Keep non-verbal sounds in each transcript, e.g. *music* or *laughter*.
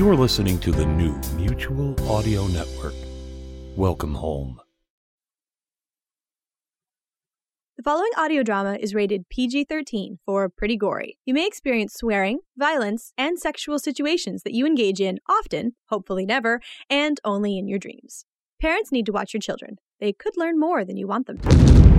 You are listening to the new Mutual Audio Network. Welcome home. The following audio drama is rated PG 13 for pretty gory. You may experience swearing, violence, and sexual situations that you engage in often, hopefully never, and only in your dreams. Parents need to watch your children. They could learn more than you want them to.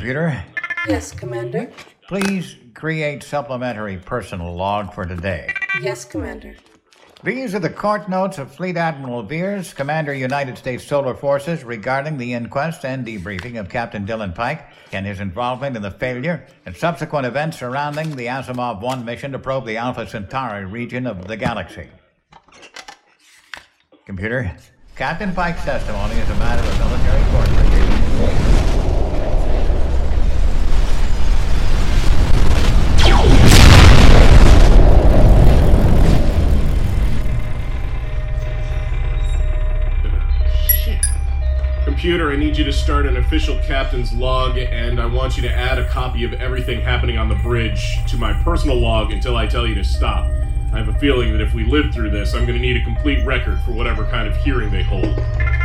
Computer, Yes, Commander. please create supplementary personal log for today. Yes, Commander. These are the court notes of Fleet Admiral Veers, Commander United States Solar Forces, regarding the inquest and debriefing of Captain Dyllan Pike and his involvement in the failure and subsequent events surrounding the Asimov 1 mission to probe the Alpha Centauri region of the galaxy. Computer, Captain Pike's testimony is a matter of military court Computer, I need you to start an official captain's log, and I want you to add a copy of everything happening on the bridge to my personal log until I tell you to stop. I have a feeling that if we live through this, I'm going to need a complete record for whatever kind of hearing they hold.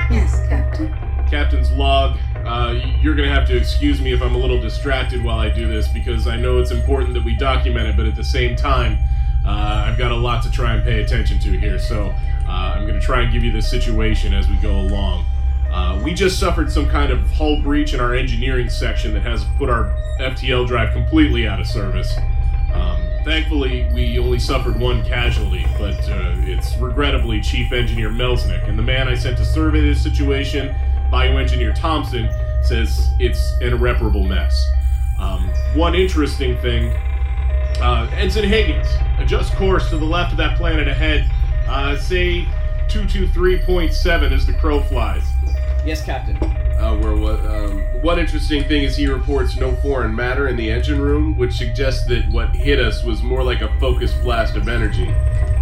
Yes, Captain. Captain's log. Uh, you're gonna have to excuse me if I'm a little distracted while I do this because I know it's important that we document it, but at the same time, uh, I've got a lot to try and pay attention to here. So uh, I'm gonna try and give you the situation as we go along. Uh, we just suffered some kind of hull breach in our engineering section that has put our FTL drive completely out of service. Um, thankfully, we only suffered one casualty, but uh, it's regrettably Chief Engineer Melsnick. And the man I sent to survey this situation, Bioengineer Thompson, says it's an irreparable mess. Um, one interesting thing uh, Ensign Higgins, adjust course to the left of that planet ahead. Uh, say 223.7 as the crow flies. Yes, Captain. Uh, where what? Um, one interesting thing is he reports no foreign matter in the engine room, which suggests that what hit us was more like a focused blast of energy.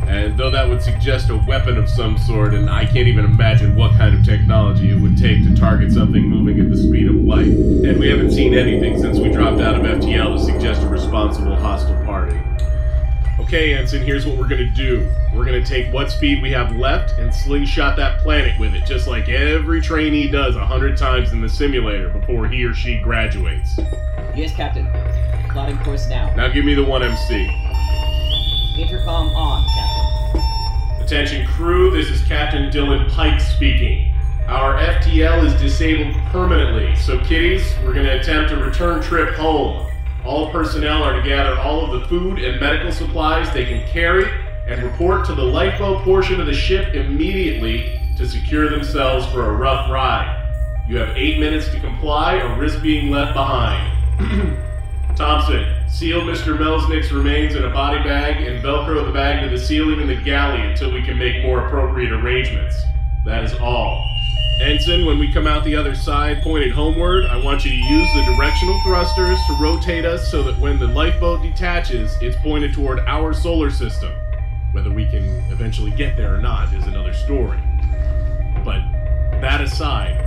And though that would suggest a weapon of some sort, and I can't even imagine what kind of technology it would take to target something moving at the speed of light. And we haven't seen anything since we dropped out of FTL to suggest a responsible hostile party. Okay, Ensign, here's what we're gonna do. We're gonna take what speed we have left and slingshot that planet with it, just like every trainee does a hundred times in the simulator before he or she graduates. Yes, Captain. Plotting course now. Now give me the 1MC. Intercom on, Captain. Attention crew, this is Captain Dyllan Pike speaking. Our FTL is disabled permanently, so kiddies, we're gonna attempt a return trip home. All personnel are to gather all of the food and medical supplies they can carry and report to the lifeboat portion of the ship immediately to secure themselves for a rough ride. You have eight minutes to comply or risk being left behind. *clears throat* Thompson, seal Mr. Melsnick's remains in a body bag and velcro the bag to the ceiling in the galley until we can make more appropriate arrangements. That is all. Ensign, when we come out the other side pointed homeward, I want you to use the directional thrusters to rotate us so that when the lifeboat detaches, it's pointed toward our solar system. Whether we can eventually get there or not is another story. But that aside,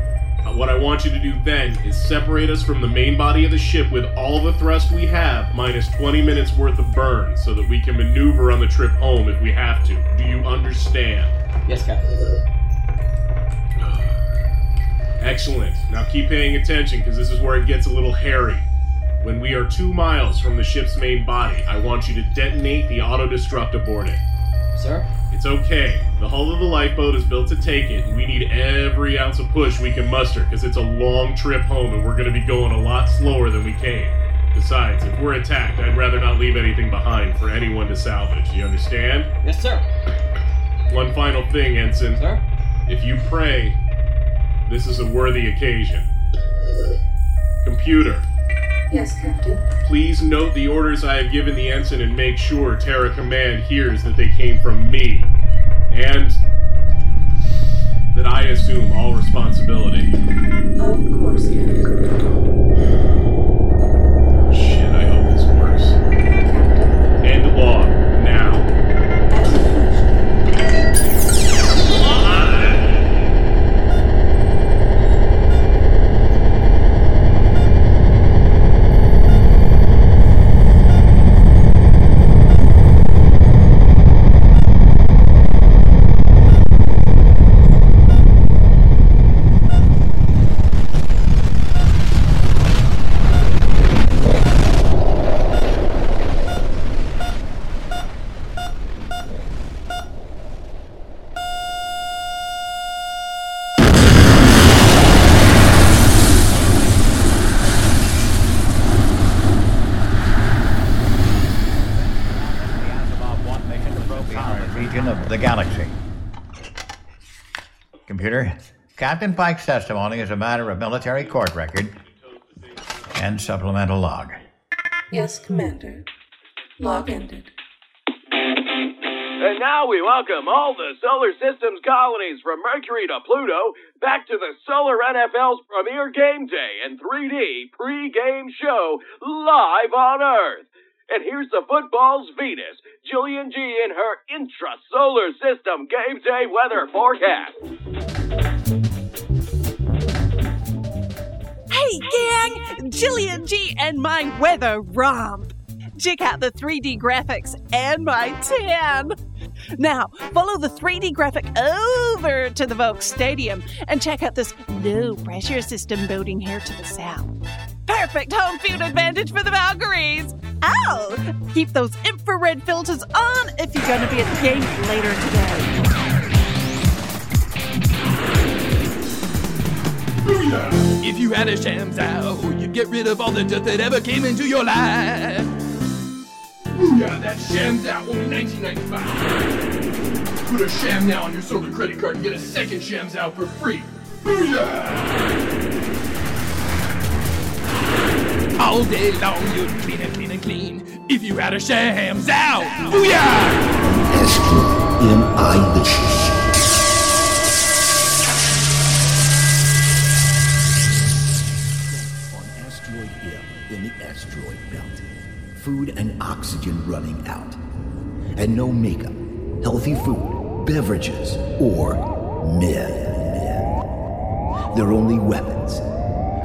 uh, what I want you to do then is separate us from the main body of the ship with all the thrust we have, minus 20 minutes worth of burn, so that we can maneuver on the trip home if we have to. Do you understand? Yes, Captain. *sighs* Excellent. Now keep paying attention because this is where it gets a little hairy. When we are two miles from the ship's main body, I want you to detonate the auto destruct aboard it. Sir? It's okay. The hull of the lifeboat is built to take it, and we need every ounce of push we can muster because it's a long trip home and we're going to be going a lot slower than we came. Besides, if we're attacked, I'd rather not leave anything behind for anyone to salvage. You understand? Yes, sir. One final thing, Ensign. Sir? If you pray, this is a worthy occasion. Computer, Yes, Captain. please note the orders I have given the ensign and make sure Terra Command hears that they came from me. And that I assume all responsibility. Of course, Captain. Shit, I hope this works. Captain. End log. As you wish. The Asimov 1 mission to probe the Harmon region of the galaxy. Computer, Captain Pike's testimony is a matter of military court record and supplemental log. Yes, Commander. Log ended. And now we welcome all the solar system's colonies from Mercury to Pluto back to the Solar NFL's premier game day and 3D pre-game show live on Earth. And here's the football's Venus, Jillian G in her intra-solar system game day weather forecast. Hey, gang! Jillian G and my weather romp. Check out the 3D graphics and my tan. Now, follow the 3D graphic over to the Volk Stadium and check out this low pressure system building here to the south. Perfect home field advantage for the Valkyries. Keep those infrared filters on if you're going to be at the game later today. If you had a shams out, you'd get rid of all the dirt that ever came into your life. Booyah, that shams out, only 1995. Put a sham now on your solar credit card and get a second shams out for free. Booyah! All day long you'd clean and clean and clean if you had a shams out. Booyah! Astro M.I. the on asteroid M in the asteroid belt. Food and oxygen running out. And no makeup, healthy food, beverages, or men. Their only weapons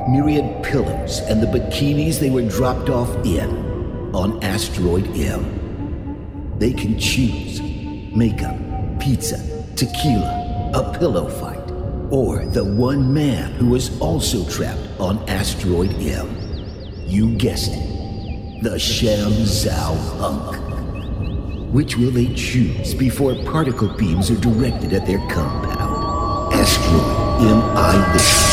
myriad pillows and the bikinis they were dropped off in on asteroid M. They can choose makeup, pizza, tequila, a pillow fight, or the one man who is also trapped on asteroid M. You guessed it, the Sham Zhao Hunk. Which will they choose before particle beams are directed at their compound? Asteroid M.I.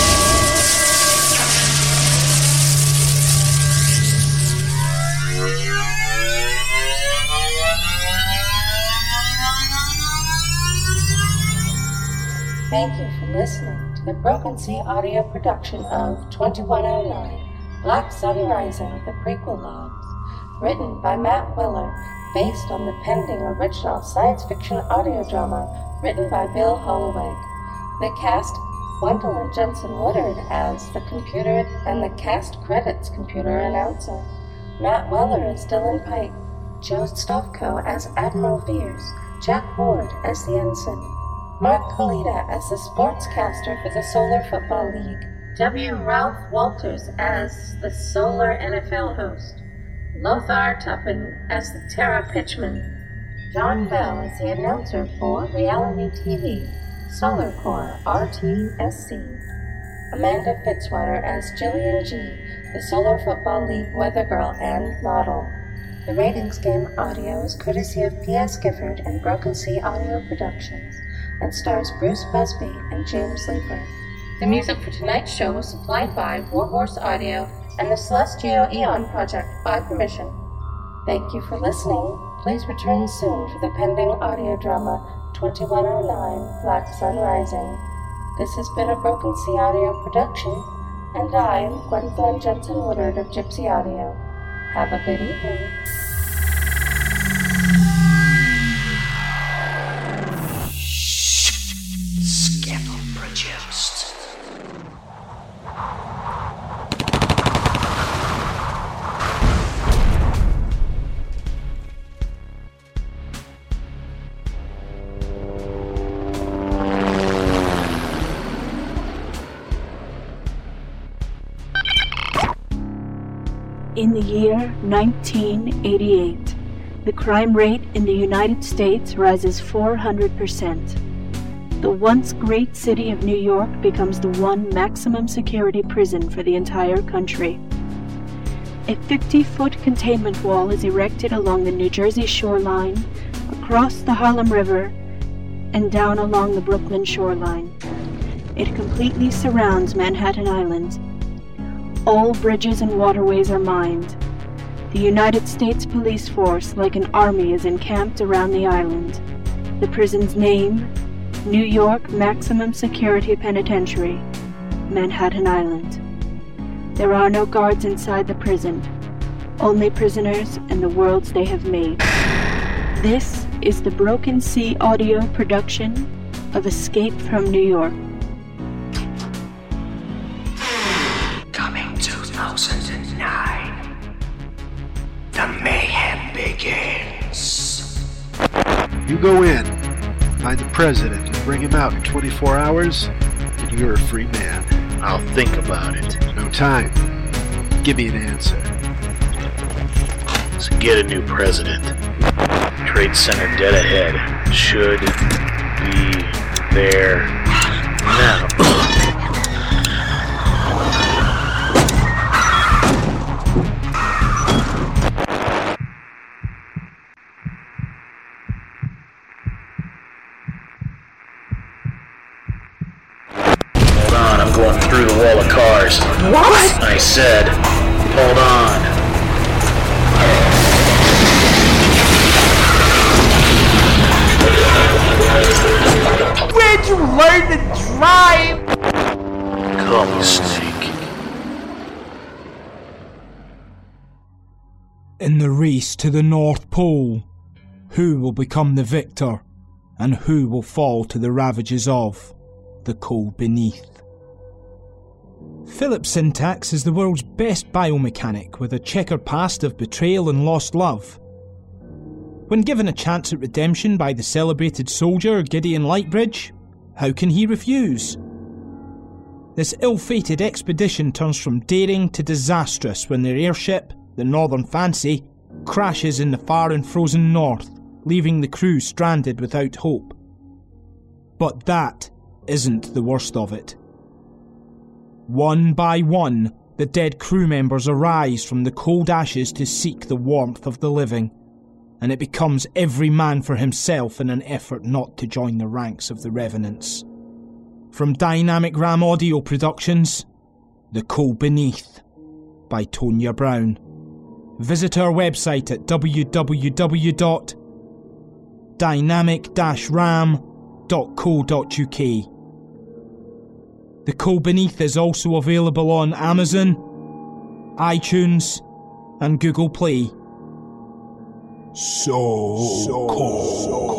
Thank you for listening to the Broken Sea audio production of 2109 Black Sun Rising, the prequel logs. Written by Matt Willer, based on the pending original science fiction audio drama written by Bill Holloway. The cast Gwendolyn Jensen Woodard as the computer and the cast credits computer announcer. Matt Weller as Dyllan Pike, Joe Stavko as Admiral Veers, Jack Ward as the ensign, Mark Kalita as the sportscaster for the Solar Football League, W. Ralph Walters as the Solar NFL host, Lothar Tuppen as the Terra Pitchman, John Bell as the announcer for reality TV, Solar Core RTSC. Amanda Fitzwater as Jillian G, the Solar Football League weather girl and model. The Ratings Game audio is courtesy of P.S. Gifford and Broken Sea Audio Productions and stars Bruce Busby and James Leeper. The music for tonight's show was supplied by Warhorse Audio and the Celestio Eon Project by permission. Thank you for listening. Please return soon for the pending audio drama 2109 Black Sun Rising. This has been a Broken Sea Audio production, and I am Gwendolyn Jensen Woodard of Gypsy Audio. Have a good evening. In the year 1988, the crime rate in the United States rises 400%. The once great city of New York becomes the one maximum security prison for the entire country. A 50 foot containment wall is erected along the New Jersey shoreline, across the Harlem River, and down along the Brooklyn shoreline. It completely surrounds Manhattan Island. All bridges and waterways are mined. The United States Police Force, like an army, is encamped around the island. The prison's name New York Maximum Security Penitentiary, Manhattan Island. There are no guards inside the prison, only prisoners and the worlds they have made. This is the Broken Sea audio production of Escape from New York. You go in, find the president, and bring him out in 24 hours, and you're a free man. I'll think about it. No time. Give me an answer. Let's get a new president. Trade Center dead ahead. Should be there now. Wall cars. What? I said, hold on. Where'd you learn to drive? Call me Snake. In the race to the North Pole, who will become the victor, and who will fall to the ravages of the cold beneath? Philip Syntax is the world's best biomechanic with a checkered past of betrayal and lost love. When given a chance at redemption by the celebrated soldier Gideon Lightbridge, how can he refuse? This ill fated expedition turns from daring to disastrous when their airship, the Northern Fancy, crashes in the far and frozen north, leaving the crew stranded without hope. But that isn't the worst of it. One by one, the dead crew members arise from the cold ashes to seek the warmth of the living, and it becomes every man for himself in an effort not to join the ranks of the revenants. From Dynamic Ram Audio Productions, The Cold Beneath by Tonya Brown. Visit our website at www.dynamic-ram.co.uk. The Cold Beneath is also available on Amazon, iTunes, and Google Play. So, cold.